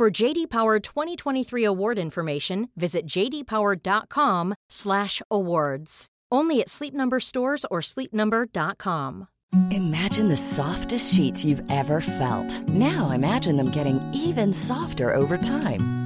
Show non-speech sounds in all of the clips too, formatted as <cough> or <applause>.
For JD Power 2023 award information, visit jdpower.com/awards. Only at Sleep Number stores or sleepnumber.com. Imagine the softest sheets you've ever felt. Now imagine them getting even softer over time.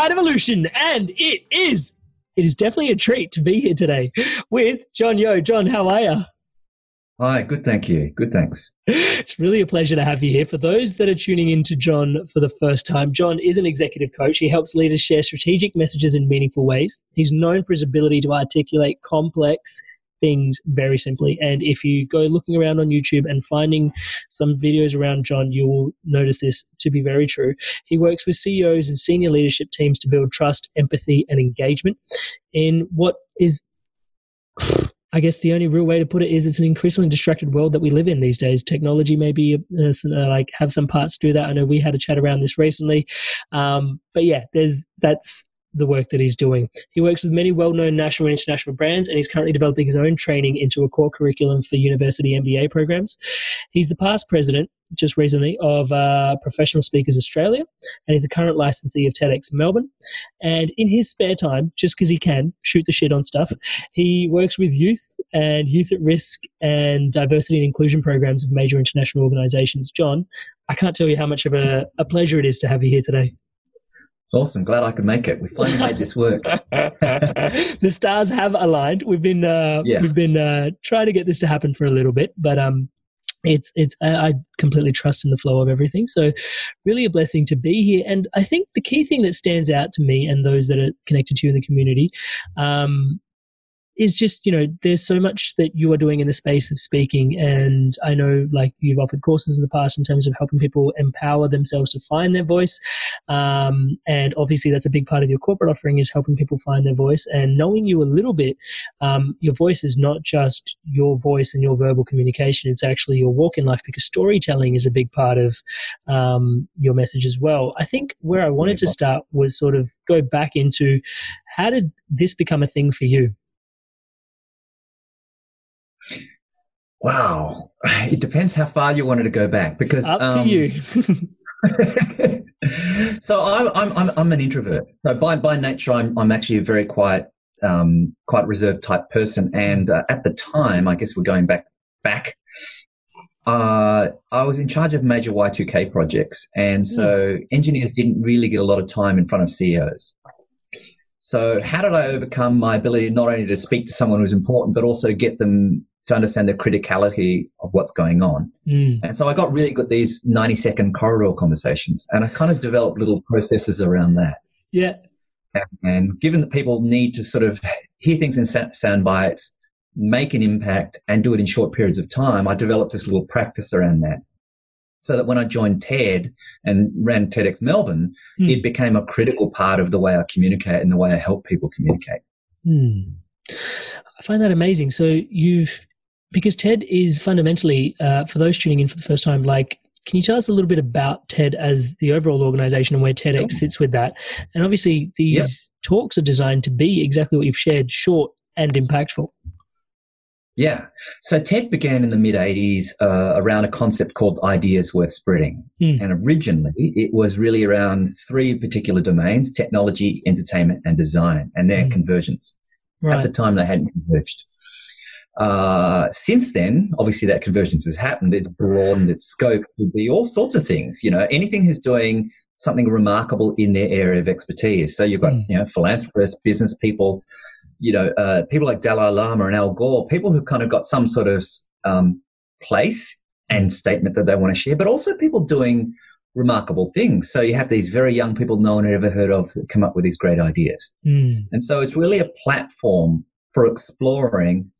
Welcome to the Inspired Evolution, and it is it is definitely a treat to be here today with John Yeo. John, how are you? Hi, good, thank you. Good, thanks. It's really a pleasure to have you here. For those that are tuning in to John for the first time, John is an executive coach. He helps leaders share strategic messages in meaningful ways. He's known for his ability to articulate complex things very simply. And if you go looking around on YouTube and finding some videos around John, you will notice this to be very true. He works with CEOs and senior leadership teams to build trust, empathy, and engagement in what is I guess the only real way to put it is it's an increasingly distracted world that we live in these days. Technology maybe uh, uh, like have some parts to do that. I know we had a chat around this recently, um, but yeah, there's that's the work that he's doing. He works with many well known national and international brands, and he's currently developing his own training into a core curriculum for university MBA programs. He's the past president, just recently, of uh, Professional Speakers Australia, and he's a current licensee of TEDx Melbourne. And in his spare time, just because he can shoot the shit on stuff, he works with youth and youth at risk and diversity and inclusion programs of major international organizations. John, I can't tell you how much of a, a pleasure it is to have you here today. Awesome. Glad I could make it. We finally made this work. <laughs> the stars have aligned. We've been uh, yeah. we've been uh, trying to get this to happen for a little bit, but um, it's it's I completely trust in the flow of everything. So, really a blessing to be here. And I think the key thing that stands out to me and those that are connected to you in the community um, is just you know there's so much that you are doing in the space of speaking. And i know like you've offered courses in the past in terms of helping people empower themselves to find their voice. Um, and obviously that's a big part of your corporate offering is helping people find their voice. And knowing you a little bit um, your voice is not just your voice and your verbal communication. It's actually your walk in life because storytelling is a big part of um, your message as well. I think where i wanted to start was sort of go back into how did this become a thing for you Wow, <laughs> it depends how far you wanted to go back because up um, to you. <laughs> <laughs> so I'm, I'm I'm an introvert. So by by nature, I'm I'm actually a very quiet, um, quite reserved type person. And uh, at the time, I guess we're going back back. Uh, I was in charge of major Y2K projects, and so mm. engineers didn't really get a lot of time in front of CEOs. So how did I overcome my ability not only to speak to someone who's important, but also get them to understand the criticality of what's going on. Mm. And so I got really good at these 90 second corridor conversations and I kind of developed little processes around that. Yeah. And, and given that people need to sort of hear things in sound bites, make an impact and do it in short periods of time, I developed this little practice around that. So that when I joined TED and ran TEDx Melbourne, mm. it became a critical part of the way I communicate and the way I help people communicate. Mm. I find that amazing. So you've because TED is fundamentally, uh, for those tuning in for the first time, like, can you tell us a little bit about TED as the overall organization and where TEDx sits with that? And obviously, these yep. talks are designed to be exactly what you've shared short and impactful. Yeah. So TED began in the mid 80s uh, around a concept called ideas worth spreading. Mm. And originally, it was really around three particular domains technology, entertainment, and design, and their mm. convergence. Right. At the time, they hadn't converged. Uh, since then, obviously that convergence has happened. It's broadened its scope to be all sorts of things. You know, anything who's doing something remarkable in their area of expertise. So you've got, mm. you know, philanthropists, business people, you know, uh, people like Dalai Lama and Al Gore, people who've kind of got some sort of um, place and statement that they want to share, but also people doing remarkable things. So you have these very young people no one had ever heard of that come up with these great ideas. Mm. And so it's really a platform for exploring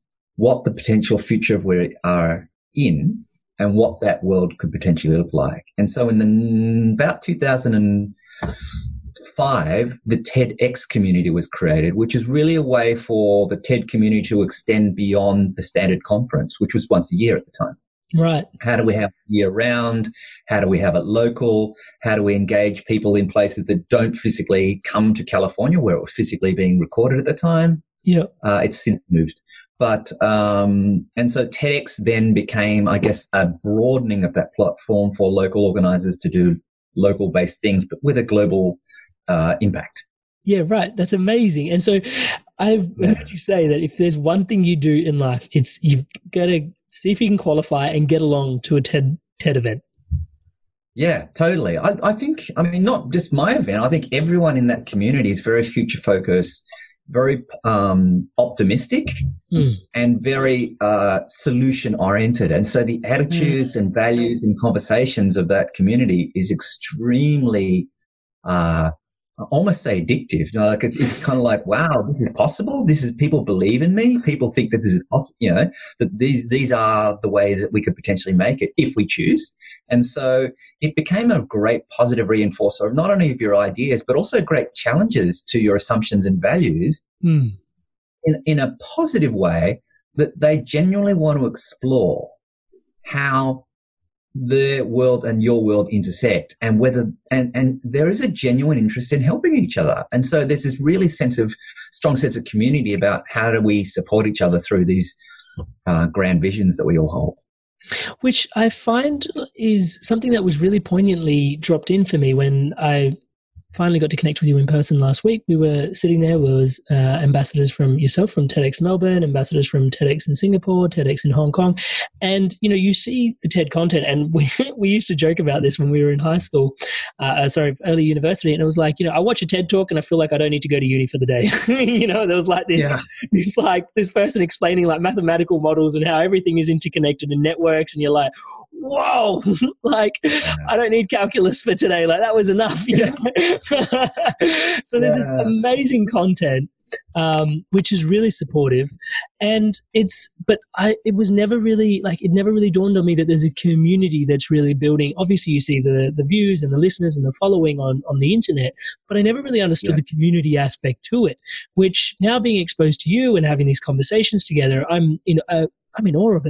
what the potential future of where we are in and what that world could potentially look like. And so in the about 2005, the TEDx community was created, which is really a way for the TED community to extend beyond the standard conference, which was once a year at the time. Right. How do we have year round? How do we have it local? How do we engage people in places that don't physically come to California where it was physically being recorded at the time? Yeah. Uh, it's since moved. But, um, and so TEDx then became, I guess, a broadening of that platform for local organizers to do local based things, but with a global uh, impact. Yeah, right. That's amazing. And so I've heard you say that if there's one thing you do in life, it's you've got to see if you can qualify and get along to a TED, TED event. Yeah, totally. I, I think, I mean, not just my event, I think everyone in that community is very future focused very um, optimistic mm. and very uh, solution oriented. And so the attitudes and values and conversations of that community is extremely, uh, almost say addictive. You know, like it's, it's kind of like, wow, this is possible. This is people believe in me. People think that this is possible. You know, that these these are the ways that we could potentially make it if we choose. And so it became a great positive reinforcer of not only of your ideas, but also great challenges to your assumptions and values mm. in, in a positive way that they genuinely want to explore how their world and your world intersect and whether and and there is a genuine interest in helping each other. And so there's this really sense of strong sense of community about how do we support each other through these uh, grand visions that we all hold. Which I find is something that was really poignantly dropped in for me when I finally got to connect with you in person last week. We were sitting there was uh, ambassadors from yourself from TEDx Melbourne, ambassadors from TEDx in Singapore, TEDx in Hong Kong, and you know you see the TED content, and <laughs> we we used to joke about this when we were in high school, uh, uh, sorry, early university, and it was like you know I watch a TED talk and I feel like I don't need to go to uni for the day. <laughs> you know, there was like this yeah. this like this person explaining like mathematical models and how everything is interconnected in networks, and you're like, whoa, <laughs> like I don't need calculus for today. Like that was enough. You know? <laughs> so there's yeah. this amazing content um, which is really supportive and it's but i it was never really like it never really dawned on me that there's a community that's really building obviously you see the the views and the listeners and the following on on the internet but i never really understood yeah. the community aspect to it which now being exposed to you and having these conversations together i'm in uh, i'm in awe of it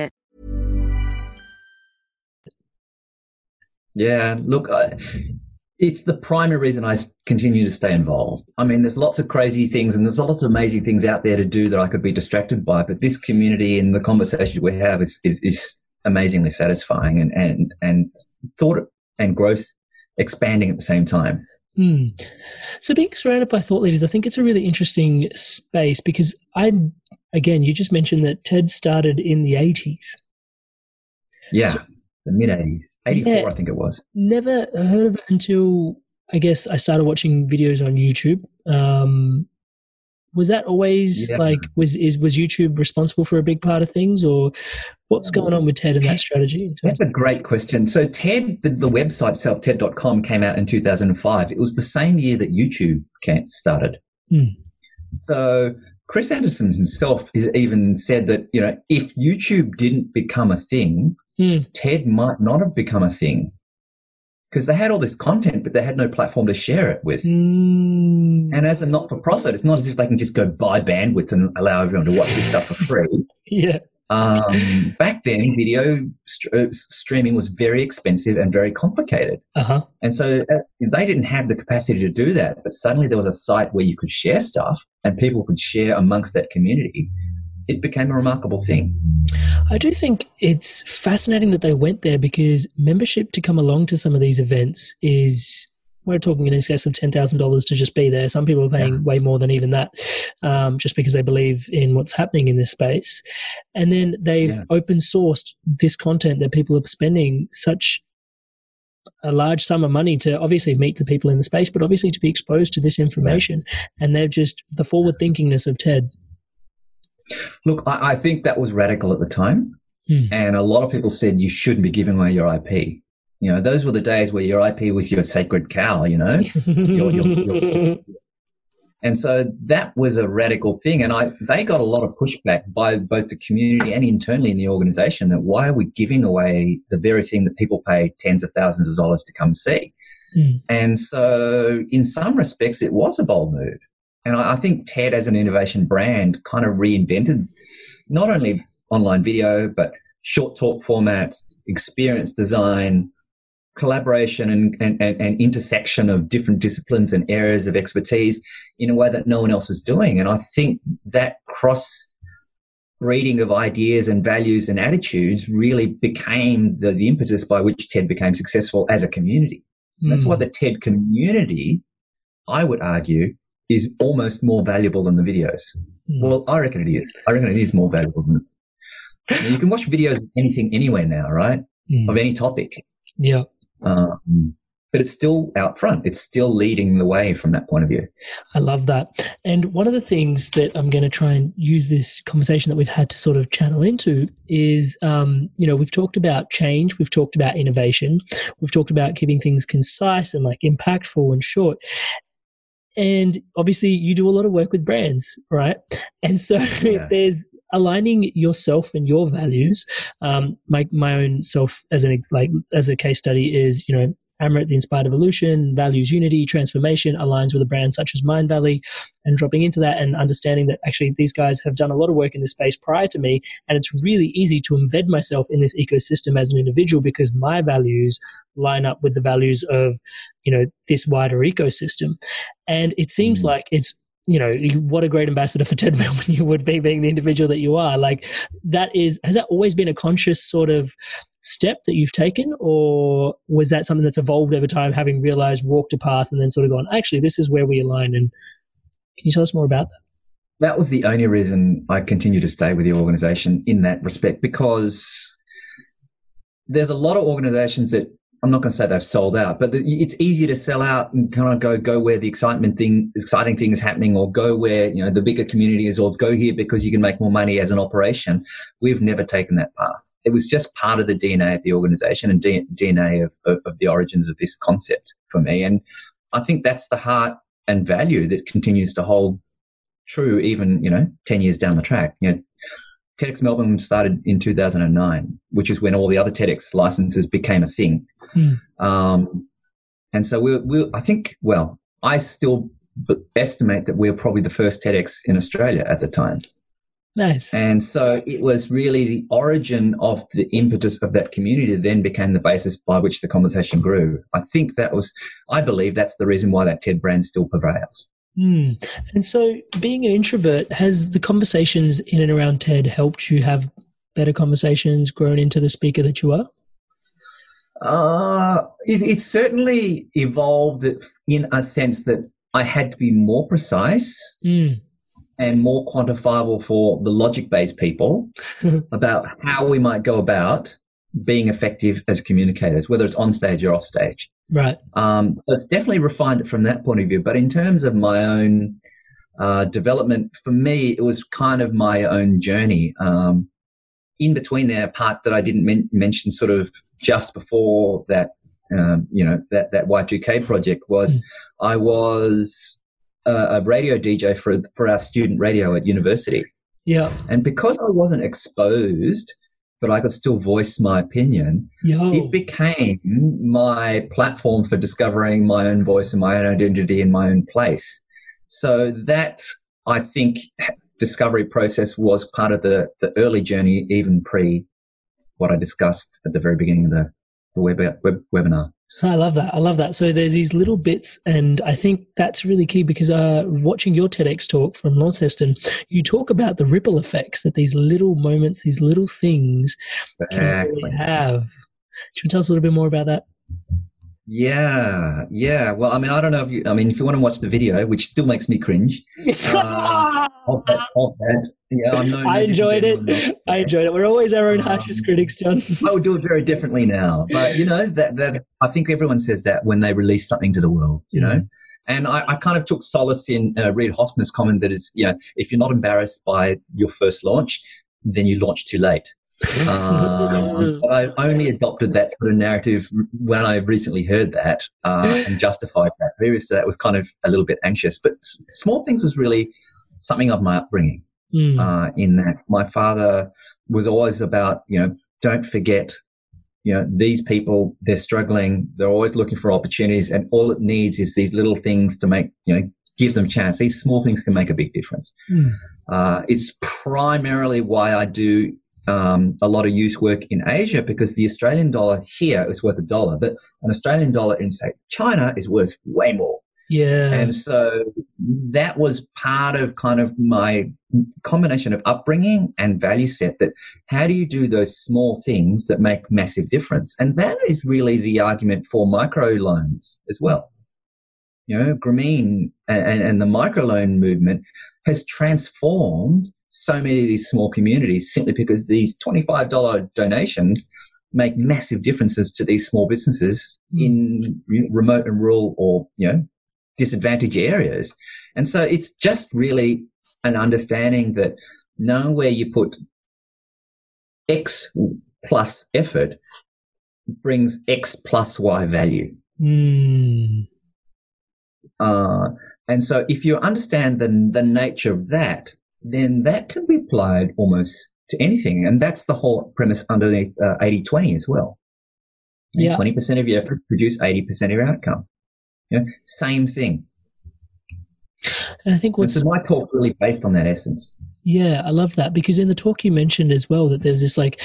Yeah, look, I, it's the primary reason I continue to stay involved. I mean, there's lots of crazy things and there's lots of amazing things out there to do that I could be distracted by, but this community and the conversation we have is, is, is amazingly satisfying and, and, and thought and growth expanding at the same time. Hmm. So being surrounded by thought leaders, I think it's a really interesting space because I, again, you just mentioned that TED started in the 80s. Yeah. So, the mid 80s, 84, yeah, I think it was. Never heard of it until I guess I started watching videos on YouTube. Um, was that always yeah. like was is was YouTube responsible for a big part of things, or what's going on with TED and that strategy? That's a great question. So TED, the, the website itself, TED.com, came out in 2005. It was the same year that YouTube started. Hmm. So Chris Anderson himself has even said that you know if YouTube didn't become a thing, mm. TED might not have become a thing because they had all this content, but they had no platform to share it with. Mm. And as a not for profit, it's not as if they can just go buy bandwidth and allow everyone to watch this stuff for free. <laughs> yeah. Um, back then, video st- uh, streaming was very expensive and very complicated. Uh-huh. And so uh, they didn't have the capacity to do that. But suddenly there was a site where you could share stuff and people could share amongst that community. It became a remarkable thing. I do think it's fascinating that they went there because membership to come along to some of these events is we're talking in excess of ten thousand dollars to just be there. Some people are paying yeah. way more than even that, um, just because they believe in what's happening in this space. And then they've yeah. open sourced this content that people are spending such a large sum of money to obviously meet the people in the space, but obviously to be exposed to this information. Yeah. And they've just the forward thinkingness of TED Look, I, I think that was radical at the time. Hmm. And a lot of people said you shouldn't be giving away your IP. You know, those were the days where your IP was your sacred cow, you know? <laughs> your, your, your, and so that was a radical thing. And I, they got a lot of pushback by both the community and internally in the organization that why are we giving away the very thing that people pay tens of thousands of dollars to come see? Mm. And so in some respects, it was a bold move. And I, I think TED as an innovation brand kind of reinvented not only online video, but short talk formats, experience design, collaboration and, and, and, intersection of different disciplines and areas of expertise in a way that no one else was doing. And I think that cross breeding of ideas and values and attitudes really became the, the impetus by which TED became successful as a community. Mm. That's why the TED community, I would argue, is almost more valuable than the videos. Mm. Well, I reckon it is. I reckon it is more valuable than. you can watch videos of anything anywhere now, right? Mm. Of any topic. Yeah. Um, but it's still out front. It's still leading the way from that point of view. I love that. And one of the things that I'm going to try and use this conversation that we've had to sort of channel into is, um, you know, we've talked about change, we've talked about innovation, we've talked about keeping things concise and like impactful and short. And obviously, you do a lot of work with brands, right? And so <laughs> yeah. there's aligning yourself and your values. Um, my my own self as an like as a case study is you know Amrit, the inspired evolution, values unity, transformation, aligns with a brand such as Mindvalley, and dropping into that and understanding that actually these guys have done a lot of work in this space prior to me, and it's really easy to embed myself in this ecosystem as an individual because my values line up with the values of, you know, this wider ecosystem. And it seems mm-hmm. like it's you know what a great ambassador for <laughs> ted melbourne you would be being the individual that you are. Like that is has that always been a conscious sort of step that you've taken? Or was that something that's evolved over time having realized walked a path and then sort of gone actually this is where we align and can you tell us more about that? That was the only reason i continue to stay with the organization in that respect because there's a lot of organizations that I'm not going to say they've sold out, but it's easier to sell out and kind of go go where the excitement thing, exciting thing is happening, or go where you know the bigger community is, or go here because you can make more money as an operation. We've never taken that path. It was just part of the DNA of the organization and DNA of, of, of the origins of this concept for me, and I think that's the heart and value that continues to hold true even you know 10 years down the track you know TEDx Melbourne started in 2009, which is when all the other TEDx licenses became a thing. Mm. Um, and so we we I think, well, I still estimate that we are probably the first TEDx in Australia at the time. Nice. And so it was really the origin of the impetus of that community then became the basis by which the conversation grew. I think that was, I believe that's the reason why that TED brand still prevails. Mm. And so, being an introvert, has the conversations in and around TED helped you have better conversations, grown into the speaker that you are? Uh, it, it certainly evolved in a sense that I had to be more precise mm. and more quantifiable for the logic based people <laughs> about how we might go about being effective as communicators, whether it's on stage or off stage. Right. Um, so it's definitely refined it from that point of view. But in terms of my own uh, development, for me, it was kind of my own journey. Um, in between there, part that I didn't men- mention, sort of just before that, um, you know, that that Y2K project was, mm. I was a, a radio DJ for for our student radio at university. Yeah. And because I wasn't exposed but I could still voice my opinion. Yo. It became my platform for discovering my own voice and my own identity in my own place. So that I think discovery process was part of the, the early journey, even pre what I discussed at the very beginning of the, the web, web, webinar. I love that. I love that. So there's these little bits, and I think that's really key because uh, watching your TEDx talk from Launceston, you talk about the ripple effects that these little moments, these little things can really have. Do you tell us a little bit more about that? Yeah, yeah. Well, I mean, I don't know if you. I mean, if you want to watch the video, which still makes me cringe, <laughs> uh, of, that, of that, yeah, i enjoyed it. I enjoyed it. We're always our own um, harshest critics, John. <laughs> I would do it very differently now, but you know that that I think everyone says that when they release something to the world, you know. Mm-hmm. And I, I, kind of took solace in uh, Reid Hoffman's comment that is, you know, if you're not embarrassed by your first launch, then you launch too late. <laughs> um, but I only adopted that sort of narrative when I recently heard that uh, and justified that. Previously, that was kind of a little bit anxious, but s- small things was really something of my upbringing. Mm. Uh, in that my father was always about, you know, don't forget, you know, these people, they're struggling. They're always looking for opportunities and all it needs is these little things to make, you know, give them chance. These small things can make a big difference. Mm. Uh, it's primarily why I do um, a lot of youth work in Asia because the Australian dollar here is worth a dollar, but an Australian dollar in, say, China is worth way more. Yeah. And so that was part of kind of my combination of upbringing and value set that how do you do those small things that make massive difference? And that is really the argument for micro loans as well. You know, Grameen and, and the microloan movement has transformed so many of these small communities simply because these $25 donations make massive differences to these small businesses mm. in remote and rural or, you know, disadvantaged areas. And so it's just really an understanding that knowing where you put X plus effort brings X plus Y value. Mm. Uh, and so if you understand the, the nature of that, then that can be applied almost to anything. And that's the whole premise underneath uh, 80 20 as well. Yeah. 20% of your effort produce 80% of your outcome. You know, same thing. And I think what's so my talk really based on that essence. Yeah, I love that because in the talk you mentioned as well that there's this like,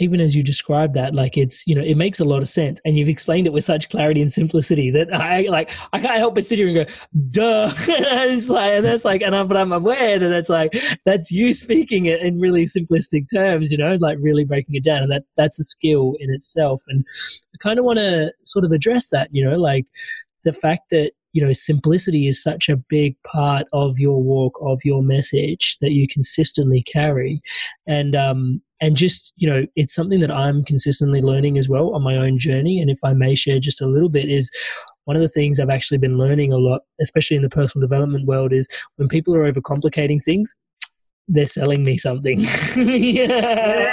even as you described that, like it's you know it makes a lot of sense, and you've explained it with such clarity and simplicity that I like I can't help but sit here and go, duh. <laughs> it's like, and that's like, and I'm, but I'm aware that that's like that's you speaking it in really simplistic terms, you know, like really breaking it down, and that that's a skill in itself. And I kind of want to sort of address that, you know, like the fact that you know simplicity is such a big part of your walk of your message that you consistently carry. And um and just you know it's something that i'm consistently learning as well on my own journey. And if i may share just a little bit is one of the things i've actually been learning a lot especially in the personal development world is when people are overcomplicating things they're selling me something. yeah.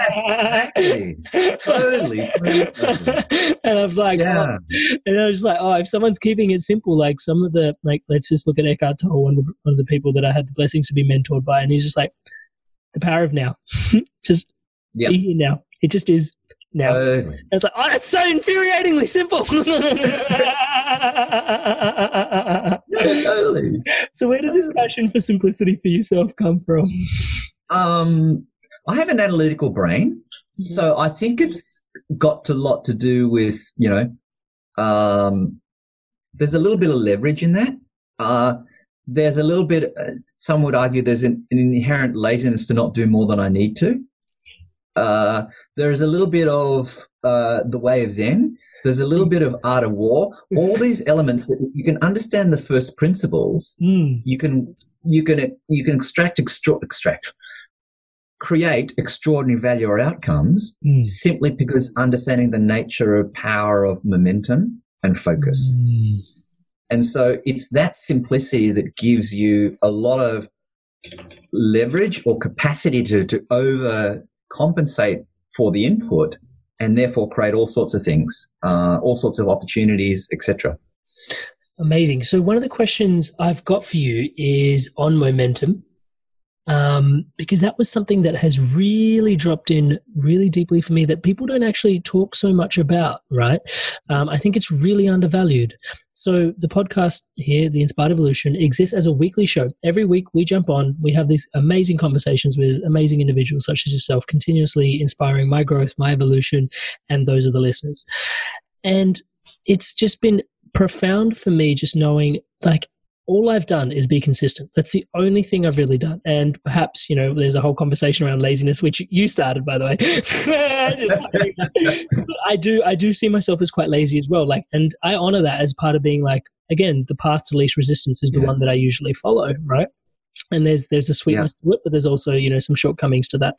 Yes, <laughs> totally. totally. and I was like, yeah. oh. and I was like, oh, if someone's keeping it simple, like some of the, like, let's just look at Eckhart Tolle, one of the, one of the people that I had the blessings to be mentored by, and he's just like, the power of now, <laughs> just yep. be here now. It just is now. Uh, it's like, oh, that's so infuriatingly simple. <laughs> totally. So, where does this passion for simplicity for yourself come from? Um, I have an analytical brain, mm-hmm. so I think it's got a lot to do with you know, um, there's a little bit of leverage in that. Uh, there's a little bit. Uh, some would argue there's an, an, inherent laziness to not do more than I need to. Uh, there's a little bit of uh, the way of Zen. There's a little bit of art of war. All <laughs> these elements that you can understand the first principles. Mm. You can you can you can extract extra, extract create extraordinary value or outcomes mm. simply because understanding the nature of power of momentum and focus. Mm. And so it's that simplicity that gives you a lot of leverage or capacity to, to overcompensate for the input and therefore create all sorts of things, uh, all sorts of opportunities, etc. Amazing. So one of the questions I've got for you is on momentum um, because that was something that has really dropped in really deeply for me that people don't actually talk so much about, right? Um, I think it's really undervalued. So the podcast here, The Inspired Evolution, exists as a weekly show. Every week we jump on, we have these amazing conversations with amazing individuals such as yourself, continuously inspiring my growth, my evolution, and those of the listeners. And it's just been profound for me just knowing like all I've done is be consistent. That's the only thing I've really done. And perhaps, you know, there's a whole conversation around laziness, which you started, by the way. <laughs> I do, I do see myself as quite lazy as well. Like, and I honor that as part of being like, again, the path to least resistance is the yeah. one that I usually follow, right? And there's, there's a sweetness yeah. to it, but there's also, you know, some shortcomings to that.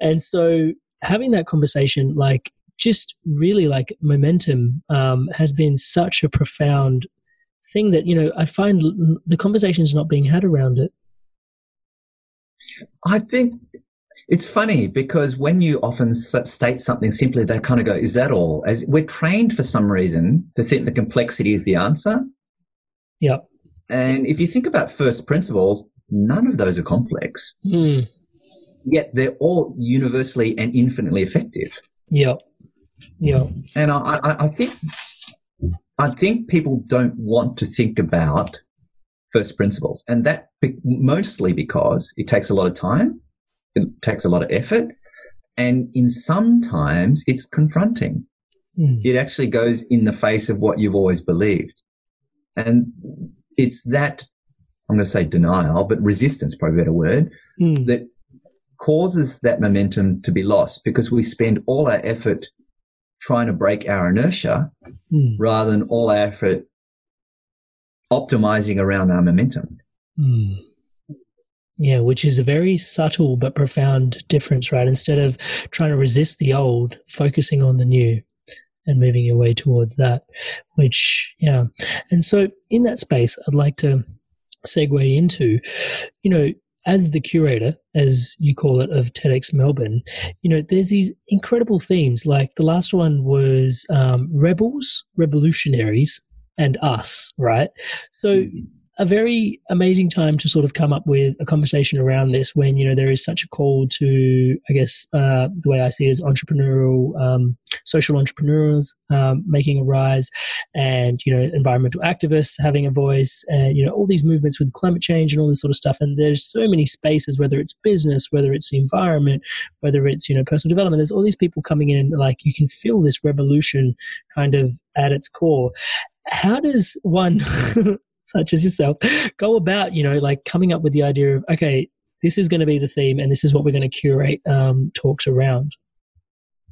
And so having that conversation, like, just really like momentum um, has been such a profound thing that you know I find the conversation is not being had around it. I think it's funny because when you often state something simply, they kind of go, "Is that all?" As we're trained for some reason to think the complexity is the answer. Yeah. And if you think about first principles, none of those are complex. Mm. Yet they're all universally and infinitely effective. Yeah. Yeah. And I, I, I think I think people don't want to think about first principles, and that be- mostly because it takes a lot of time, it takes a lot of effort, and in sometimes it's confronting. Mm. It actually goes in the face of what you've always believed, and it's that I'm going to say denial, but resistance, probably a better word, mm. that causes that momentum to be lost because we spend all our effort trying to break our inertia mm. rather than all our effort optimizing around our momentum. Mm. Yeah, which is a very subtle but profound difference, right? Instead of trying to resist the old, focusing on the new and moving your way towards that, which, yeah. And so in that space, I'd like to segue into, you know, as the curator, as you call it, of TEDx Melbourne, you know, there's these incredible themes. Like the last one was um, rebels, revolutionaries, and us, right? So mm-hmm a very amazing time to sort of come up with a conversation around this when you know there is such a call to i guess uh, the way i see it is entrepreneurial um, social entrepreneurs um, making a rise and you know environmental activists having a voice and you know all these movements with climate change and all this sort of stuff. And there's so many spaces whether it's business whether it's the environment whether it's you know personal development there's all these people coming in and like you can feel this revolution kind of at its core. How does one <laughs> such as yourself, go about, you know, like coming up with the idea of, okay, this is going to be the theme and this is what we're going to curate um, talks around?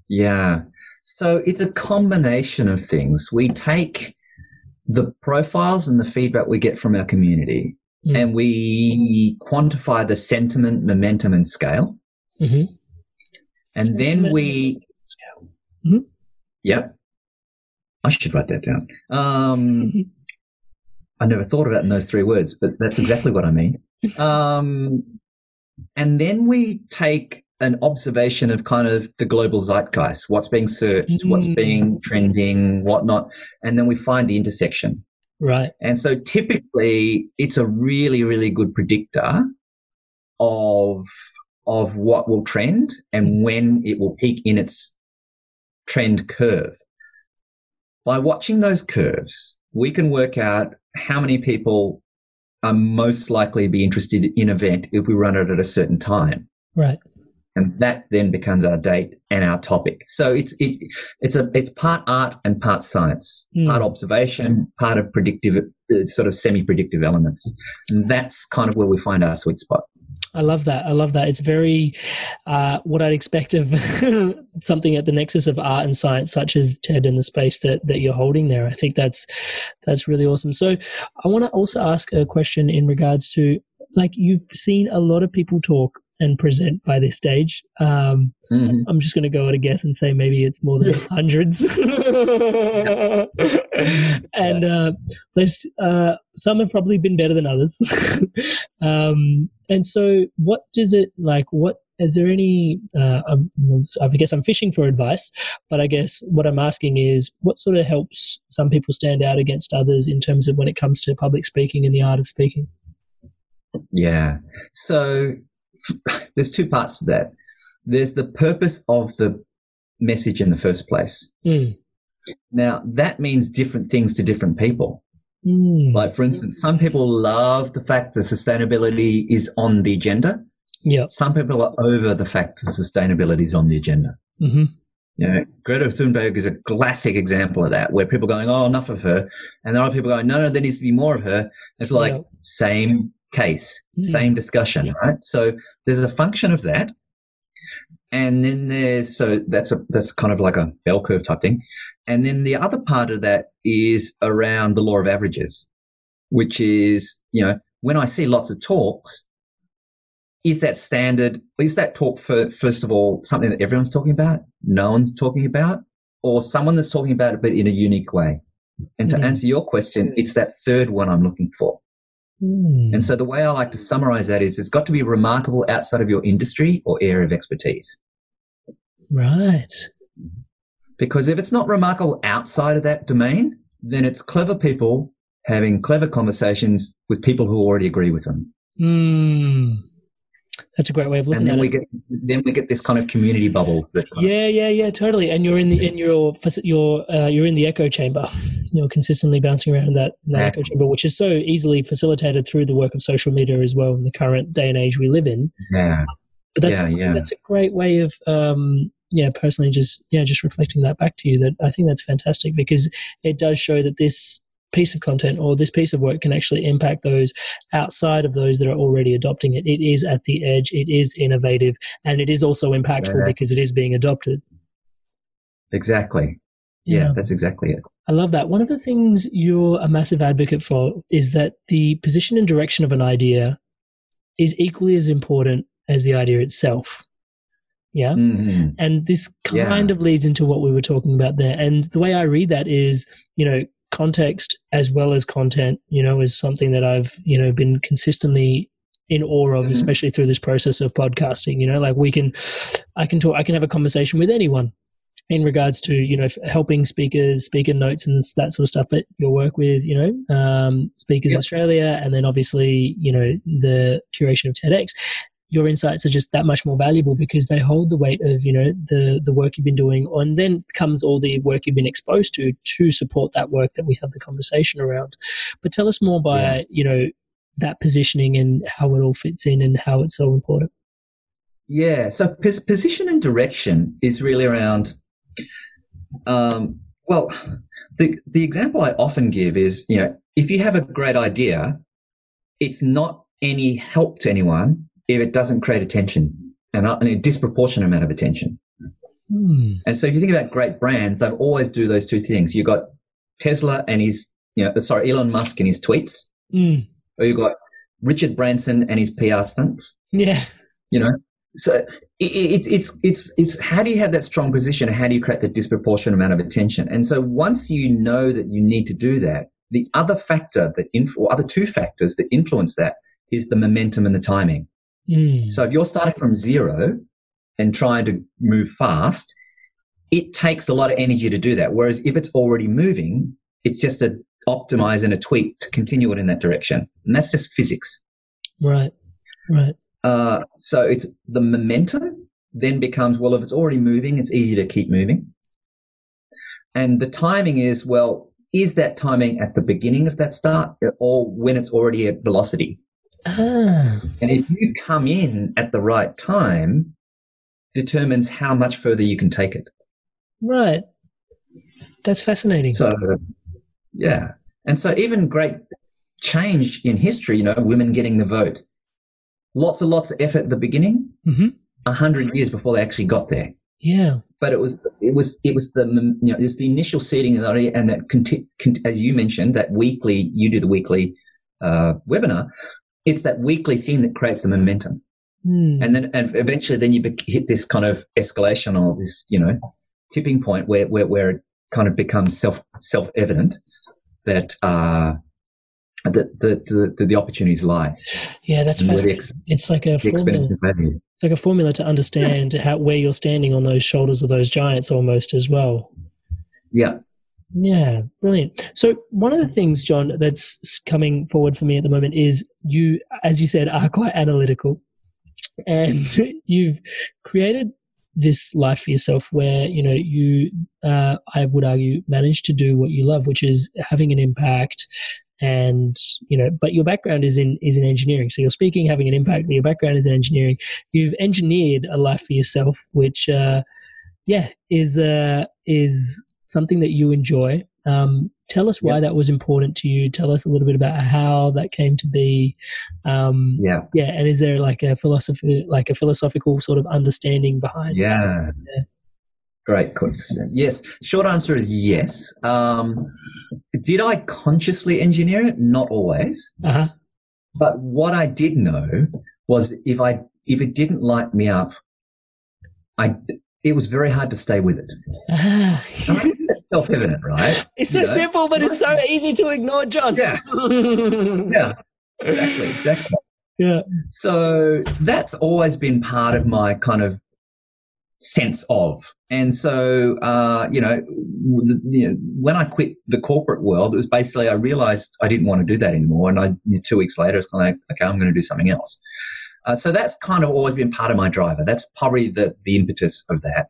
Yeah. So it's a combination of things. We take the profiles and the feedback we get from our community mm. and we quantify the sentiment, momentum, and scale. Mm-hmm. And sentiment then we. Mm-hmm. Yep. I should write that down. Um. <laughs> I never thought of it in those three words, but that's exactly what I mean. <laughs> Um, and then we take an observation of kind of the global zeitgeist, what's being searched, mm. what's being trending, whatnot, and then we find the intersection. Right. And so typically it's a really, really good predictor of of what will trend and when it will peak in its trend curve. By watching those curves, we can work out how many people are most likely to be interested in an event if we run it at a certain time. Right. And that then becomes our date and our topic. So it's it's it's a it's part art and part science, Mm. part observation, part of predictive, uh, sort of semi-predictive elements. And that's kind of where we find our sweet spot. I love that. I love that. It's very uh, what I'd expect of <laughs> something at the nexus of art and science, such as TED and the space that that you're holding there. I think that's that's really awesome. So, I want to also ask a question in regards to like you've seen a lot of people talk and present by this stage. Um, Mhm. I'm just going to go at a guess and say maybe it's more than <laughs> hundreds. <laughs> and uh, let's, uh, some have probably been better than others. um, and so, what does it like? What is there any? Uh, um, I guess I'm fishing for advice, but I guess what I'm asking is, what sort of helps some people stand out against others in terms of when it comes to public speaking and the art of speaking? Yeah. So <sighs> there's two parts to that. There's the purpose of the message in the first place. Mm. Now, that means different things to different people. Mm. Like, for instance, some people love the fact that sustainability is on the agenda. Yeah. Some people are over the fact that sustainability is on the agenda. hmm You know, Greta Thunberg is a classic example of that, where people are going, "Oh, enough of her," and there are people going, "No, no, there needs to be more of her." It's like Yeah. same case, Mm. same discussion, right? So there's a function of that, and then there's so that's a that's kind of like a bell curve type thing, and then the other part of that is around the law of averages, which is you know when I see lots of talks, is that standard? Is that talk for first of all something that everyone's talking about, no one's talking about, or someone that's talking about it but in a unique way? And to Mhm. answer your question, it's that third one I'm looking for. Mm. And so the way I like to summarize that is it's got to be remarkable outside of your industry or area of expertise. right. Because if it's not remarkable outside of that domain, then it's clever people having clever conversations with people who already agree with them. Mm. That's a great way of looking And then at we it. get then we get this kind of community bubbles that Yeah, yeah, yeah, totally. And you're in the in your your uh, you're in the echo chamber. You're consistently bouncing around that, that Yeah. echo chamber, which is so easily facilitated through the work of social media as well in the current day and age we live in. yeah. But that's Yeah, yeah. that's a great way of um, yeah, personally just yeah, just reflecting that back to you. That I think that's fantastic because it does show that this piece of content or this piece of work can actually impact those outside of those that are already adopting it. It is at the edge, it is innovative, and it is also impactful Yeah. because it is being adopted. Exactly. Yeah, that's exactly it. I love that. One of the things you're a massive advocate for is that the position and direction of an idea is equally as important as the idea itself. Yeah. Mhm. And this Yeah. kind of leads into what we were talking about there. And the way I read that is, you know, context as well as content, you know, is something that I've, you know, been consistently in awe of, Mhm. especially through this process of podcasting. You know, like we can, I can talk, I can have a conversation with anyone in regards to, you know, f- helping speakers, speaker notes and that sort of stuff that you'll work with, you know, um, Speakers Yep. Australia, and then obviously, you know, the curation of TEDx your insights are just that much more valuable because they hold the weight of you know the the work you've been doing and then comes all the work you've been exposed to to support that work that we have the conversation around but tell us more by Yeah. you know that positioning and how it all fits in and how it's so important Yeah. So pos- position and direction is really around. Um, well, the the example I often give is, you know, if you have a great idea, it's not any help to anyone if it doesn't create attention and a, and a disproportionate amount of attention. Hmm. And so if you think about great brands, they always do those two things. You've got Tesla and his, you know, sorry, Elon Musk and his tweets, Hmm. or you got Richard Branson and his PR stunts yeah you know so it, it's it's it's it's how do you have that strong position and how do you create that disproportionate amount of attention and so once you know that you need to do that the other factor that inf- or other two factors that influence that is the momentum and the timing Hmm. so if you're starting from zero and trying to move fast it takes a lot of energy to do that. Whereas if it's already moving it's just a optimize and a tweak to continue it in that direction. And that's just physics. Right. Right. Uh, so it's the momentum then becomes well if it's already moving it's easy to keep moving. And the timing is well is that timing at the beginning of that start or when it's already at velocity Ah. And if you come in at the right time, determines how much further you can take it. Right. That's fascinating. So, yeah. And so, even great change in history, you know, women getting the vote, lots and lots of effort at the beginning, mm-hmm. a hundred years before they actually got there. Yeah. But it was it was it was the you know it was the initial seeding and that as you mentioned that weekly you do the weekly uh, webinar. It's that weekly thing that creates the momentum, mm. and then and eventually then you hit this kind of escalation or this you know tipping point where where, where it kind of becomes self self evident that uh, that the, the, the opportunities lie. Yeah, that's fascinating. Ex- it's like a formula. It's like a formula to understand how where you're standing on those shoulders of those giants almost as well. Yeah. Yeah, brilliant. So one of the things, John, that's coming forward for me at the moment is you, as you said, are quite analytical, and <laughs> you've created this life for yourself where you know you uh, i would argue manage to do what you love which is having an impact and you know but your background is in is in engineering. So you're speaking having an impact but your background is in engineering. You've engineered a life for yourself which uh yeah is uh is something that you enjoy um tell us why that was important to you tell us a little bit about how that came to be um yeah yeah and is there like a philosophy like a philosophical sort of understanding behind yeah, yeah. Great question. Yes. Short answer is yes. Um, did I consciously engineer it? Not always. Uh-huh. But what I did know was if I if it didn't light me up, I it was very hard to stay with it. <laughs> Ah. it's self evident, right? It's so you know? simple, but it's so easy to ignore, John. Yeah. <laughs> yeah. Exactly. Exactly. Yeah. So that's always been part of my kind of sense of. And so, uh, you, know, the, you know, when I quit the corporate world, it was basically I realized I didn't want to do that anymore. And I, two weeks later, it's kind of like, okay, I'm going to do something else. Uh, so that's kind of always been part of my driver. That's probably the, the impetus of that.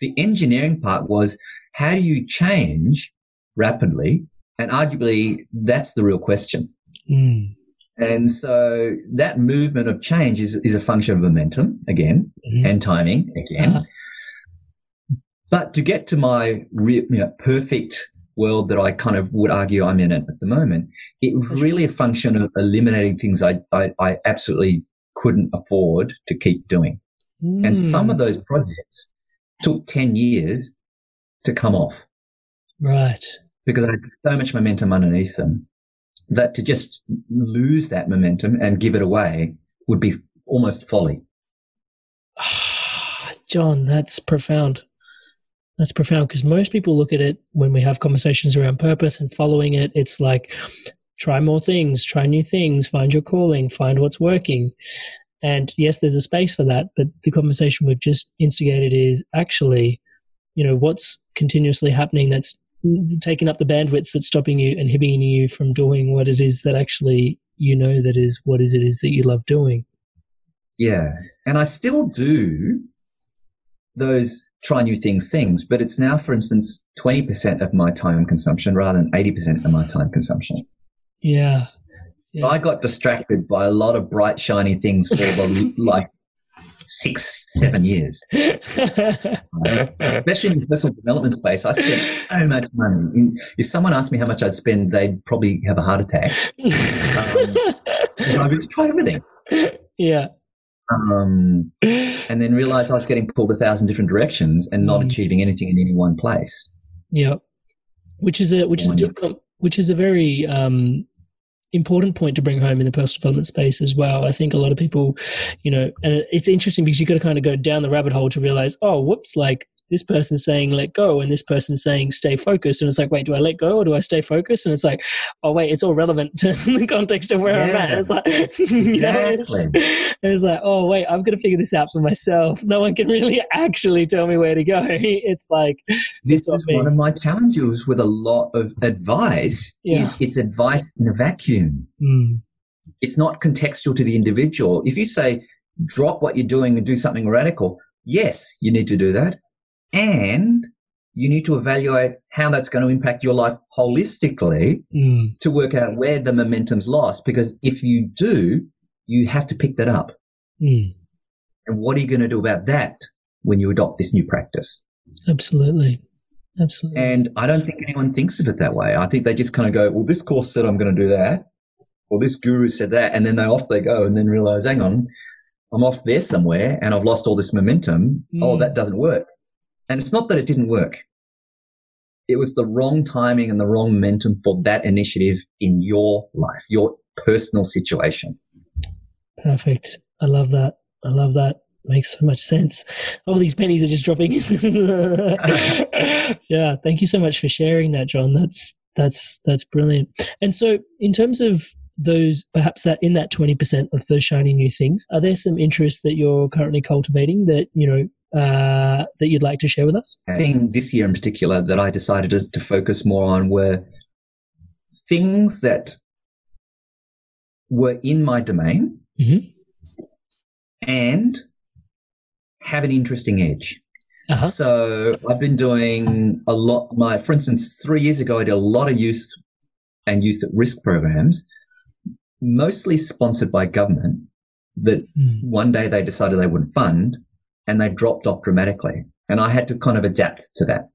The engineering part was how do you change rapidly? And arguably, that's the real question. Mm. And so that movement of change is, is a function of momentum again mm-hmm. and timing again. Uh-huh. But to get to my re- you know, perfect world that I kind of would argue I'm in at the moment, it was really a function of eliminating things I, I, I absolutely couldn't afford to keep doing. Mm. And some of those projects took 10 years to come off. Right. Because I had so much momentum underneath them that to just lose that momentum and give it away would be almost folly. <sighs> John, that's profound. That's profound because most people look at it when we have conversations around purpose and following it. It's like, try more things, try new things, find your calling, find what's working. And yes, there's a space for that. But the conversation we've just instigated is actually, you know, what's continuously happening that's taking up the bandwidth that's stopping you, inhibiting you from doing what it is that actually you know that is what is it is that you love doing. Yeah. And I still do those try new things things, but it's now, for instance, 20% of my time consumption rather than 80% of my time consumption. Yeah. yeah. I got distracted by a lot of bright, shiny things for the, <laughs> like six, seven years. <laughs> Especially in the personal development space, I spent so much money. If someone asked me how much I'd spend, they'd probably have a heart attack. um, <laughs> I just tried everything. Yeah. Um, and then realized I was getting pulled a thousand different directions and not mm. achieving anything in any one place. Yeah, which is a which is a, which is a very um, important point to bring home in the personal development space as well. I think a lot of people, you know, and it's interesting because you've got to kind of go down the rabbit hole to realize, oh, whoops, like this person's saying let go and this person's saying stay focused and it's like wait do i let go or do i stay focused? And it's like oh wait it's all relevant to <laughs> the context of where yeah. i'm at. It's like <laughs> you know it's, <laughs> it's, like oh wait i've got to figure this out for myself. No one can really actually tell me where to go. It's like this is one of my challenges with a lot of advice yeah. is it's advice in a vacuum. Mm. it's not contextual to the individual. If you say drop what you're doing and do something radical yes you need to do that and you need to evaluate how that's going to impact your life holistically mm. to work out where the momentum's lost. Because if you do, you have to pick that up. Mm. And what are you going to do about that when you adopt this new practice? Absolutely. Absolutely. And I don't think anyone thinks of it that way. I think they just kind of go, well, this course said I'm going to do that, or this guru said that, and then they off they go, and then realize, hang on, I'm off there somewhere, and I've lost all this momentum. Mm. Oh, that doesn't work. And it's not that it didn't work. It was the wrong timing and the wrong momentum for that initiative in your life, your personal situation. Perfect. I love that. I love that. Makes so much sense. All these pennies are just dropping. <laughs> yeah, thank you so much for sharing that, John. That's that's that's brilliant. And so, in terms of those, perhaps that in that twenty percent of those shiny new things, are there some interests that you're currently cultivating that you know uh, that you'd like to share with us? I think this year in particular that I decided to focus more on were things that were in my domain mm-hmm. and have an interesting edge. Uh-huh. So I've been doing a lot. My, for instance, three years ago, I did a lot of youth and youth at risk programs, mostly sponsored by government. That mm. one day they decided they wouldn't fund, and they dropped off dramatically. And I had to kind of adapt to that.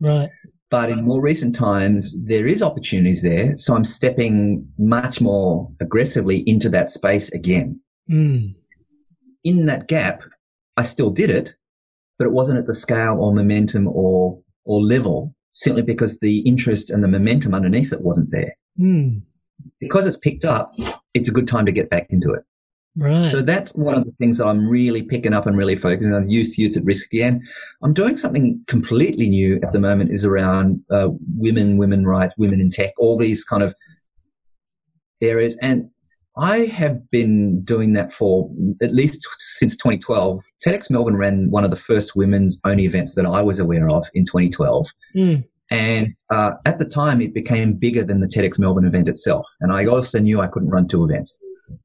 Right. But in more recent times, there is opportunities there. So I'm stepping much more aggressively into that space again. Mm. In that gap, I still did it, but it wasn't at the scale or momentum or, or level simply because the interest and the momentum underneath it wasn't there. Mm. Because it's picked up, it's a good time to get back into it. Right. So that's one of the things that I'm really picking up and really focusing on youth, youth at risk again. I'm doing something completely new at the moment is around uh, women, women rights, women in tech, all these kind of areas. And I have been doing that for at least since 2012. TEDx Melbourne ran one of the first women's only events that I was aware of in 2012. Mm. And uh, at the time, it became bigger than the TEDx Melbourne event itself. And I also knew I couldn't run two events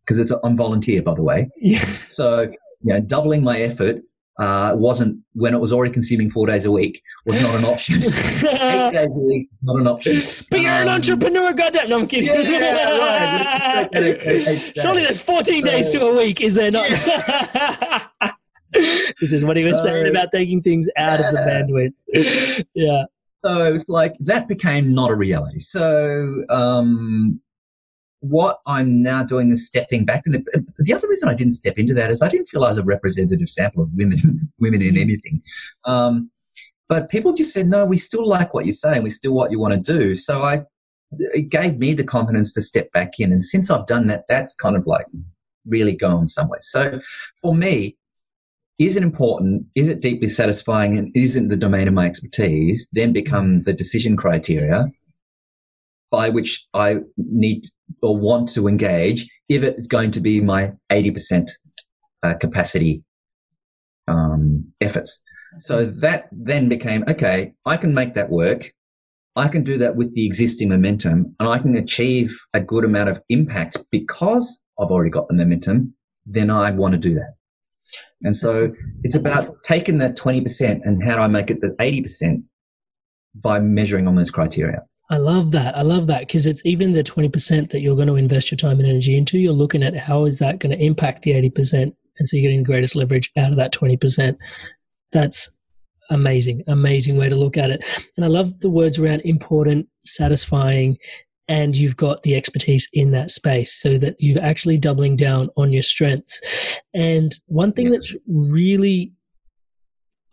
because it's on volunteer, by the way. Yeah. So, you know, doubling my effort uh, wasn't when it was already consuming four days a week was not an option. <laughs> Eight days a week, not an option. But you're um, an entrepreneur, goddamn! No, I'm kidding. Yeah, right. Surely there's 14 so, days to a week, is there not? <laughs> This is what he was so, saying about taking things out of the bandwidth. yeah. So was like that became not a reality. So um, what I'm now doing is stepping back. And the other reason I didn't step into that is I didn't feel I was a representative sample of women, <laughs> women in anything. Um, but people just said, no, we still like what you're saying. We still what you want to do. So I, it gave me the confidence to step back in. And since I've done that, that's kind of like really going somewhere. So for me, is it important? Is it deeply satisfying? And isn't the domain of my expertise then become the decision criteria? By which I need or want to engage if it's going to be my 80% uh, capacity um, efforts. So that then became okay, I can make that work. I can do that with the existing momentum and I can achieve a good amount of impact because I've already got the momentum. Then I want to do that. And so it's about taking that 20% and how do I make it the 80% by measuring on those criteria. I love that. I love that because it's even the 20% that you're going to invest your time and energy into. You're looking at how is that going to impact the 80%. And so you're getting the greatest leverage out of that 20%. That's amazing, amazing way to look at it. And I love the words around important, satisfying, and you've got the expertise in that space so that you're actually doubling down on your strengths. And one thing that's really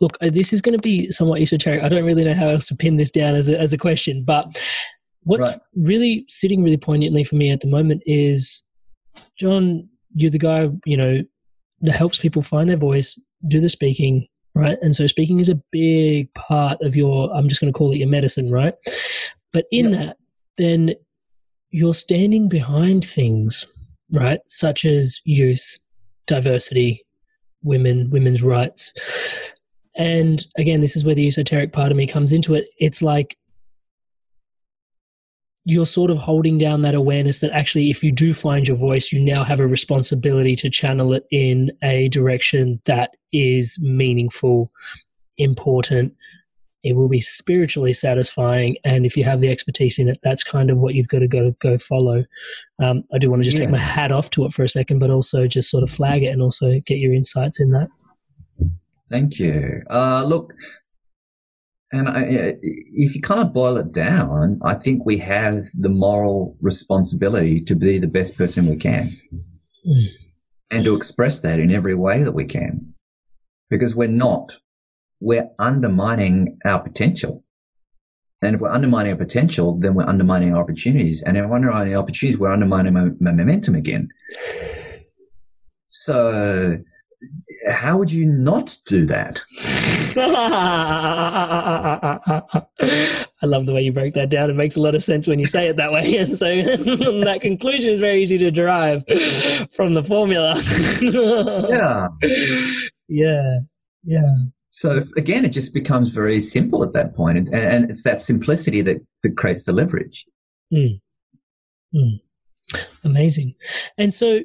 look, uh, this is going to be somewhat esoteric. I don't really know how else to pin this down as a, as a question, but what's right. really sitting really poignantly for me at the moment is, John, you're the guy, you know, that helps people find their voice, do the speaking, right? And so speaking is a big part of your, I'm just going to call it your medicine, right? But in that, then you're standing behind things, right? Such as youth, diversity, women, women's rights. And again, this is where the esoteric part of me comes into it. It's like you're sort of holding down that awareness that actually, if you do find your voice, you now have a responsibility to channel it in a direction that is meaningful, important, it will be spiritually satisfying. And if you have the expertise in it, that's kind of what you've got to go go follow. Um, I do want to just yeah. take my hat off to it for a second, but also just sort of flag it and also get your insights in that. Thank you. Uh, look, and I, if you kind of boil it down, I think we have the moral responsibility to be the best person we can mm. and to express that in every way that we can. Because we're not, we're undermining our potential. And if we're undermining our potential, then we're undermining our opportunities. And if we're undermining our opportunities, we're undermining my, my momentum again. So how would you not do that? <laughs> I love the way you broke that down. It makes a lot of sense when you say it that way. <laughs> And so <laughs> that conclusion is very easy to derive from the formula. yeah. Yeah. Yeah. So again, it just becomes very simple at that point, and, and it's that simplicity that, that creates the leverage. Mm. Mm. Amazing. And so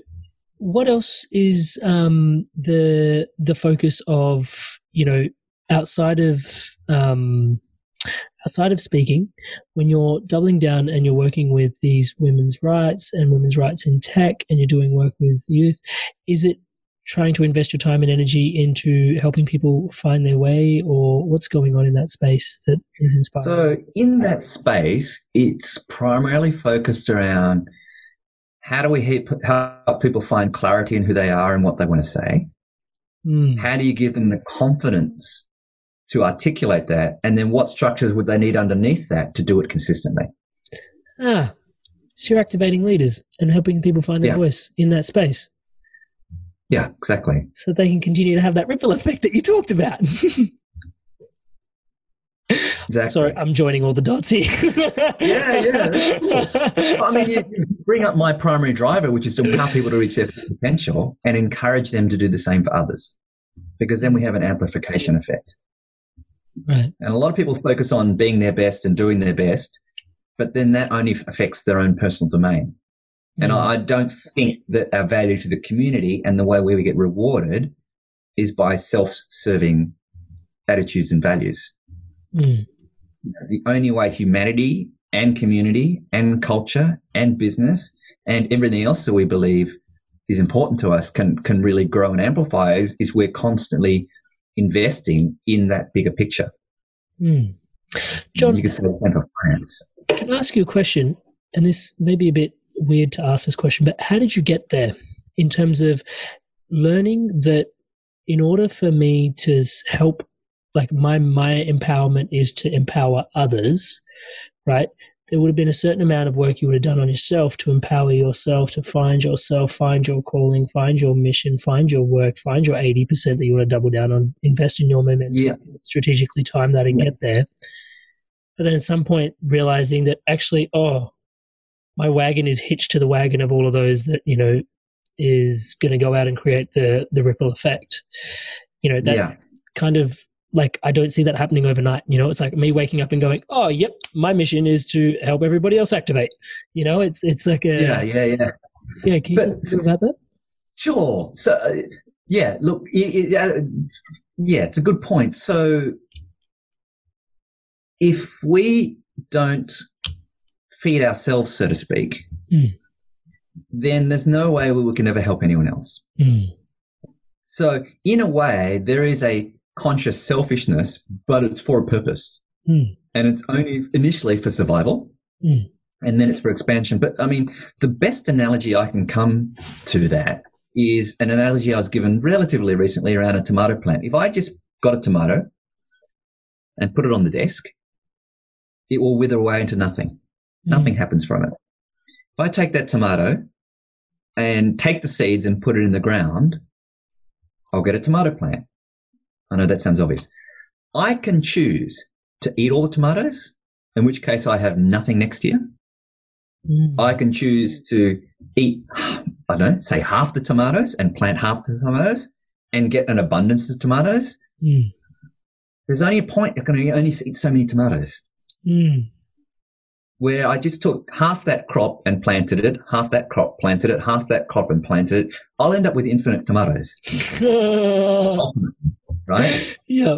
what else is um, the the focus of you know outside of um, outside of speaking when you're doubling down and you're working with these women's rights and women's rights in tech and you're doing work with youth is it trying to invest your time and energy into helping people find their way or what's going on in that space that is inspiring? So in that space it's primarily focused around how do we help people find clarity in who they are and what they want to say? Mm. How do you give them the confidence to articulate that? And then what structures would they need underneath that to do it consistently? Ah, so you're activating leaders and helping people find their yeah. voice in that space. Yeah, exactly. So they can continue to have that ripple effect that you talked about. <laughs> Exactly. Sorry, I'm joining all the dots here. yeah, yeah. I mean, you bring up my primary driver, which is to empower people to reach their potential and encourage them to do the same for others, because then we have an amplification effect. Right. And a lot of people focus on being their best and doing their best, but then that only affects their own personal domain. And mm. I don't think that our value to the community and the way we get rewarded is by self-serving attitudes and values. Mm. The only way humanity and community and culture and business and everything else that we believe is important to us can can really grow and amplify is, is we're constantly investing in that bigger picture. Mm. John, you can say the same for France. Can I ask you a question? And this may be a bit weird to ask this question, but how did you get there in terms of learning that in order for me to help like my my empowerment is to empower others right there would have been a certain amount of work you would have done on yourself to empower yourself to find yourself find your calling find your mission find your work find your 80% that you want to double down on invest in your momentum yeah. strategically time that and yeah. get there but then at some point realizing that actually oh my wagon is hitched to the wagon of all of those that you know is going to go out and create the the ripple effect you know that yeah. kind of like I don't see that happening overnight. You know, it's like me waking up and going, "Oh, yep, my mission is to help everybody else activate." You know, it's it's like a yeah, yeah, yeah. Yeah, can you but, talk about that? Sure. So, uh, yeah, look, it, it, uh, yeah, it's a good point. So, if we don't feed ourselves, so to speak, mm. then there's no way we can ever help anyone else. Mm. So, in a way, there is a conscious selfishness, but it's for a purpose. Mm. And it's only initially for survival. Mm. And then it's for expansion. But I mean, the best analogy I can come to that is an analogy I was given relatively recently around a tomato plant. If I just got a tomato and put it on the desk, it will wither away into nothing. Mm. Nothing happens from it. If I take that tomato and take the seeds and put it in the ground, I'll get a tomato plant. I know that sounds obvious. I can choose to eat all the tomatoes, in which case I have nothing next year. Mm. I can choose to eat, I don't know, say half the tomatoes and plant half the tomatoes and get an abundance of tomatoes. Mm. There's only a point you can only eat so many tomatoes. Mm. Where I just took half that crop and planted it, half that crop planted it, half that crop and planted it, I'll end up with infinite tomatoes. <laughs> right? <laughs> Yeah.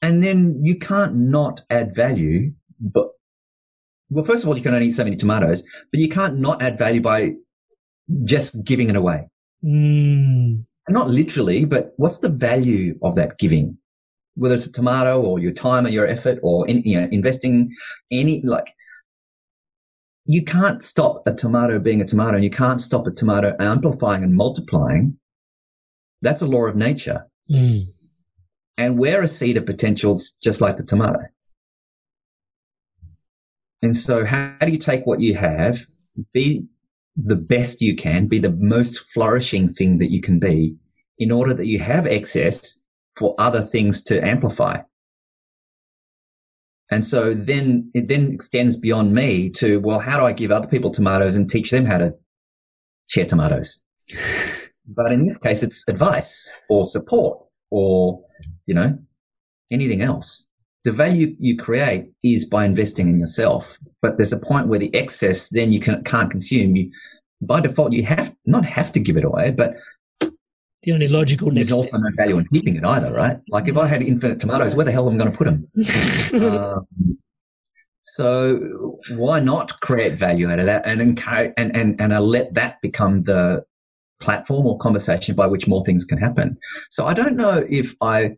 and then you can't not add value. But well, first of all, you can only eat so many tomatoes, but you can't not add value by just giving it away. Mm. Not literally, but what's the value of that giving? Whether it's a tomato or your time or your effort or in, you know, investing any like you can't stop a tomato being a tomato and you can't stop a tomato amplifying and multiplying. That's a law of nature. Mm. And we're a seed of potentials just like the tomato. And so how do you take what you have, be the best you can, be the most flourishing thing that you can be in order that you have excess for other things to amplify? And so then it then extends beyond me to, well, how do I give other people tomatoes and teach them how to share tomatoes? <laughs> but in this case, it's advice or support or, you know, anything else. The value you create is by investing in yourself. But there's a point where the excess then you can, can't consume. You, by default, you have not have to give it away, but the only logical next There's also no value in keeping it either, right? Like if I had infinite tomatoes, where the hell am I going to put them? <laughs> um, so why not create value out of that and encourage and and and uh, let that become the platform or conversation by which more things can happen. So I don't know if I,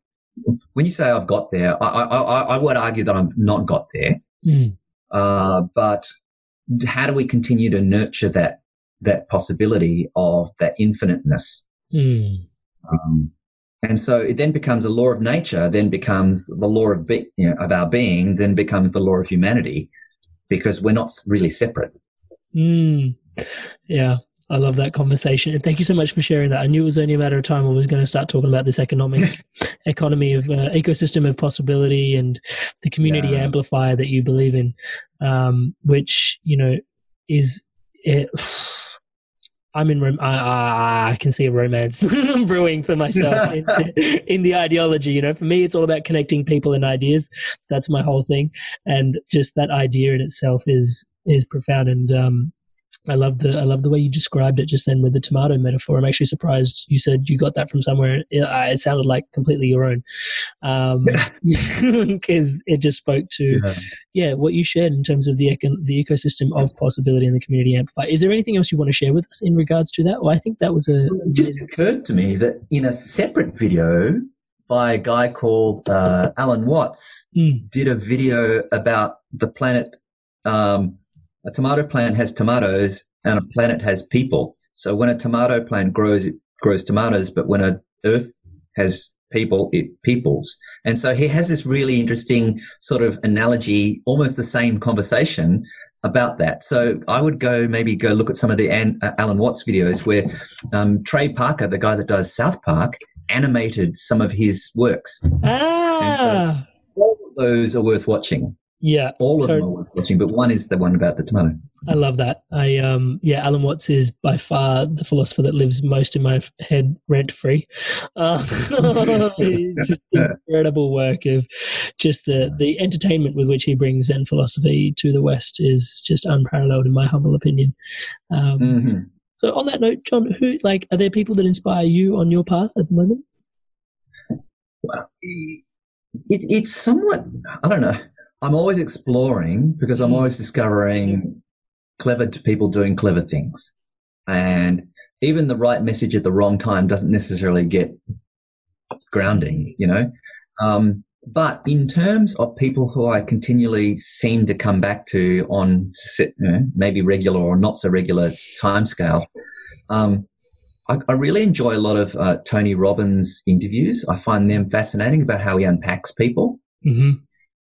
when you say I've got there, I I, I would argue that I've not got there. Mm. Uh, but how do we continue to nurture that that possibility of that infiniteness? Mm. Um, and so it then becomes a law of nature, then becomes the law of, be, you know, of our being, then becomes the law of humanity, because we're not really separate. Mm. Yeah, I love that conversation, and thank you so much for sharing that. I knew it was only a matter of time. I was going to start talking about this economic <laughs> economy of uh, ecosystem of possibility and the community yeah. amplifier that you believe in, um, which you know is. It, <sighs> I'm in. Rom- I, I can see a romance <laughs> brewing for myself <laughs> in, in, the ideology. You know, for me, it's all about connecting people and ideas. That's my whole thing, and just that idea in itself is is profound. And um, I love the I love the way you described it just then with the tomato metaphor. I'm actually surprised you said you got that from somewhere. It, it sounded like completely your own, because um, <laughs> it just spoke to yeah. yeah. what you shared in terms of the econ- the ecosystem of possibility in the community amplify. Is there anything else you want to share with us in regards to that? Well, I think that was a it just occurred to me that in a separate video by a guy called uh, Alan Watts mm. did a video about the planet. Um, a tomato plant has tomatoes and a planet has people. So when a tomato plant grows, it grows tomatoes, but when a earth has people, it peoples. And so he has this really interesting sort of analogy, almost the same conversation about that. So I would go maybe go look at some of the An- uh, Alan Watts videos where um, Trey Parker, the guy that does South Park, animated some of his works. Ah. So all of those are worth watching. Yeah, all of them are worth watching, but one is the one about the tomato. I love that. I um yeah, Alan Watts is by far the philosopher that lives most in my head rent free. <laughs> Uh, <laughs> just incredible work of just the the entertainment with which he brings Zen philosophy to the West is just unparalleled in my humble opinion. Um, mm-hmm. So on that note, John, who like are there people that inspire you on your path at the moment? Well, it, it's somewhat I don't know I'm always exploring because I'm hmm. always discovering clever people doing clever things. And even the right message at the wrong time doesn't necessarily get grounding, you know? Um, but in terms of people who I continually seem to come back to on you know, maybe regular or not so regular timescales, um, I, I, really enjoy a lot of uh, Tony Robbins interviews. I find them fascinating about how he unpacks people. Mm-hmm.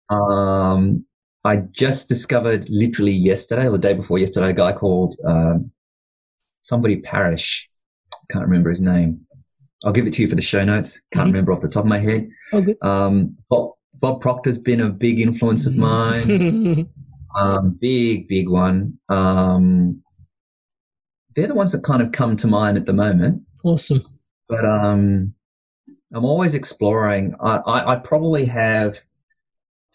Um, I just discovered literally yesterday or the day before yesterday, a guy called uh, somebody Parish. Can't remember his name. I'll give it to you for the show notes. Can't mm-hmm. remember off the top of my head. Oh, good. Um, Bob, Bob Proctor's been a big influence of mine. <laughs> um, big, big one. Um, they're the ones that kind of come to mind at the moment. Awesome. But um, I'm always exploring. I, I, I probably have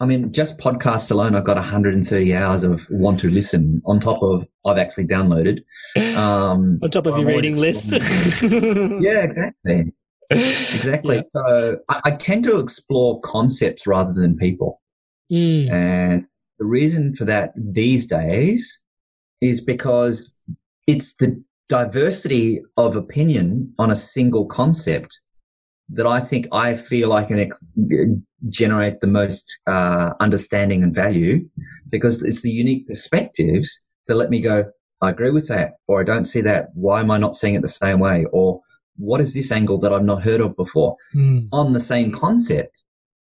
I mean, just podcasts alone, I've got 130 hours of want to listen on top of I've actually downloaded. Um, on top of your reading list. <laughs> yeah, exactly. exactly. Yeah. So I, I tend to explore concepts rather than people. Mm. And the reason for that these days is because it's the diversity of opinion on a single concept that I think I feel I can ex- generate the most uh, understanding and value because it's the unique perspectives that let me go, I agree with that, or I don't see that. Why am I not seeing it the same way? Or what is this angle that I've not heard of before Mm. on the same concept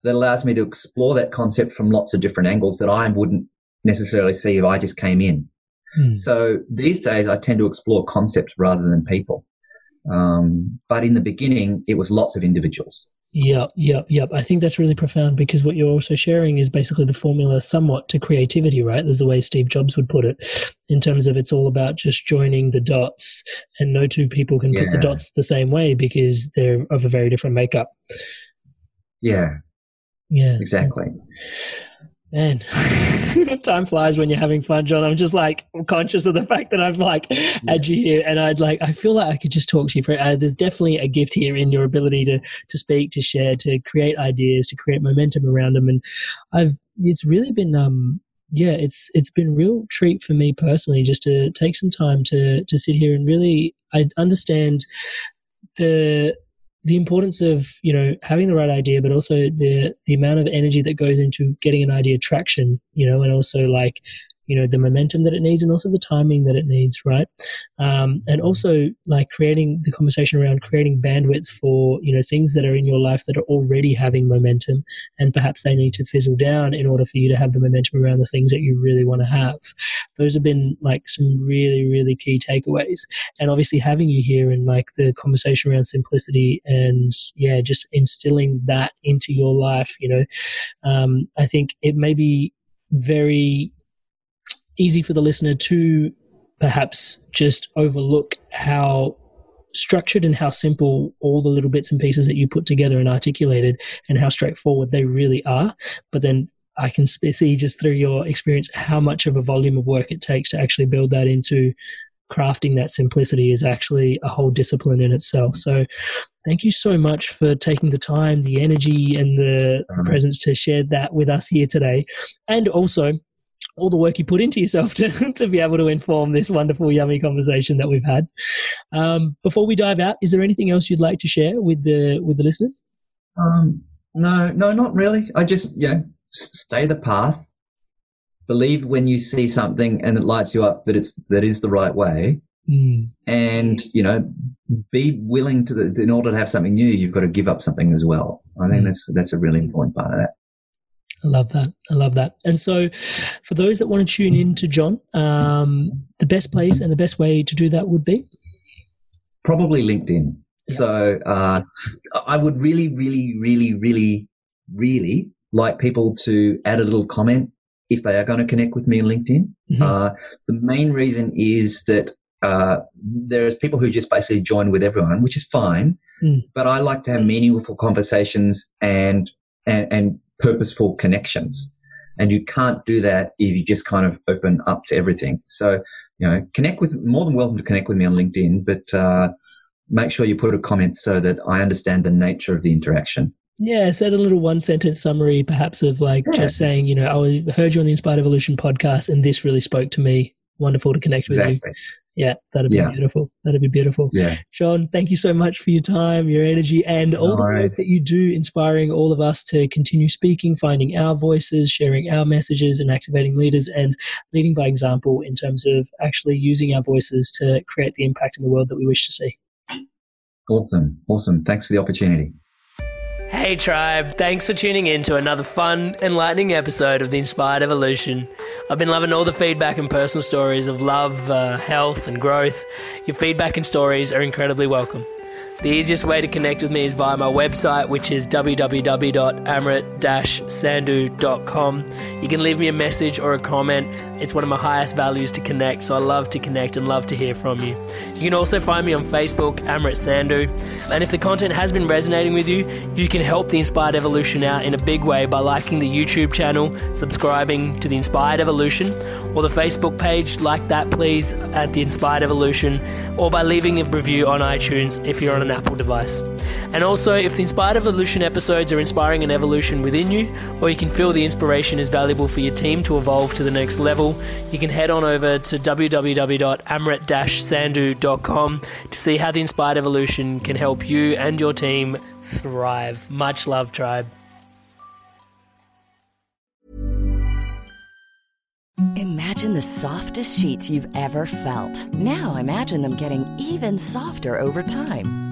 that allows me to explore that concept from lots of different angles that I wouldn't necessarily see if I just came in. Mm. So these days I tend to explore concepts rather than people. Um, but in the beginning, it was lots of individuals. Yep, yep, yep. I think that's really profound because what you're also sharing is basically the formula somewhat to creativity, right? There's the way Steve Jobs would put it, in terms of it's all about just joining the dots, and no two people can put the dots the same way because they're of a very different makeup. Yeah, Yeah, exactly. Man, <laughs> time flies when you're having fun, John. I'm just like conscious of the fact that I'm like had you here, and I'd like I feel like I could just talk to you for. Uh, there's definitely a gift here in your ability to to speak, to share, to create ideas, to create momentum around them, and I've it's really been um yeah it's it's been a real treat for me personally just to take some time to to sit here and really I understand the the importance of you know having the right idea but also the the amount of energy that goes into getting an idea traction you know and also like you know the momentum that it needs and also the timing that it needs right? Um, and also like creating the conversation around creating bandwidth for you know things that are in your life that are already having momentum and perhaps they need to fizzle down in order for you to have the momentum around the things that you really want to have. Those have been like some really really key takeaways. And obviously having you here and like the conversation around simplicity and yeah just instilling that into your life you know um, i think it may be very easy for the listener to perhaps just overlook how structured and how simple all the little bits and pieces that you put together and articulated and how straightforward they really are. But then i can see just through your experience how much of a volume of work it takes to actually build that into crafting that simplicity is actually a whole discipline in itself. So thank you so much for taking the time the energy and the Um, presence to share that with us here today. And also all the work you put into yourself <laughs> to, to be able to inform this wonderful, yummy conversation that we've had. Um, before we dive out, is there anything else you'd like to share with the with the listeners? Um, no, no, not really. I just, yeah, stay the path. Believe when you see something and it lights you up that it's that is the right way, Mm, and you know, be willing to. The, in order to have something new, you've got to give up something as well. I think Mm. that's that's a really important part of that. I love that. I love that. And so, for those that want to tune in to John, um, the best place and the best way to do that would be Probably LinkedIn. Yeah. So uh, I would really, really, really, really, really like people to add a little comment if they are going to connect with me on LinkedIn. Mhm. Uh, the main reason is that uh, there's people who just basically join with everyone, which is fine. Mm. But I like to have meaningful conversations and, and and purposeful connections, and you can't do that if you just kind of open up to everything. So you know, connect with more than welcome to connect with me on LinkedIn, but uh, make sure you put a comment so that I understand the nature of the interaction. Yeah, said a little one sentence summary, perhaps of like Yeah. just saying, you know, I heard you on the Inspired Evolution podcast, and this really spoke to me. Wonderful to connect with you. Yeah, that'd be Yeah. beautiful. That'd be beautiful. Yeah. John, thank you so much for your time, your energy, and all No the work that you do, inspiring all of us to continue speaking, finding our voices, sharing our messages, and activating leaders, and leading by example in terms of actually using our voices to create the impact in the world that we wish to see. Awesome. Awesome. Thanks for the opportunity. Hey, tribe. Thanks for tuning in to another fun, enlightening episode of The Inspired Evolution. I've been loving all the feedback and personal stories of love, uh, health, and growth. Your feedback and stories are incredibly welcome. The easiest way to connect with me is via my website, which is www.amrit-sandu.com. You can leave me a message or a comment. It's one of my highest values to connect, so I love to connect and love to hear from you. You can also find me on Facebook, Amrit Sandhu. And if the content has been resonating with you, you can help the Inspired Evolution out in a big way by liking the YouTube channel, subscribing to the Inspired Evolution, or the Facebook page, like that please, at the Inspired Evolution, or by leaving a review on iTunes if you're on an Apple device. And also, if the Inspired Evolution episodes are inspiring an evolution within you, or you can feel the inspiration is valuable for your team to evolve to the next level, you can head on over to www.amrit-sandu.com to see how the Inspired Evolution can help you and your team thrive. Much love, tribe. Imagine the softest sheets you've ever felt. Now imagine them getting even softer over time.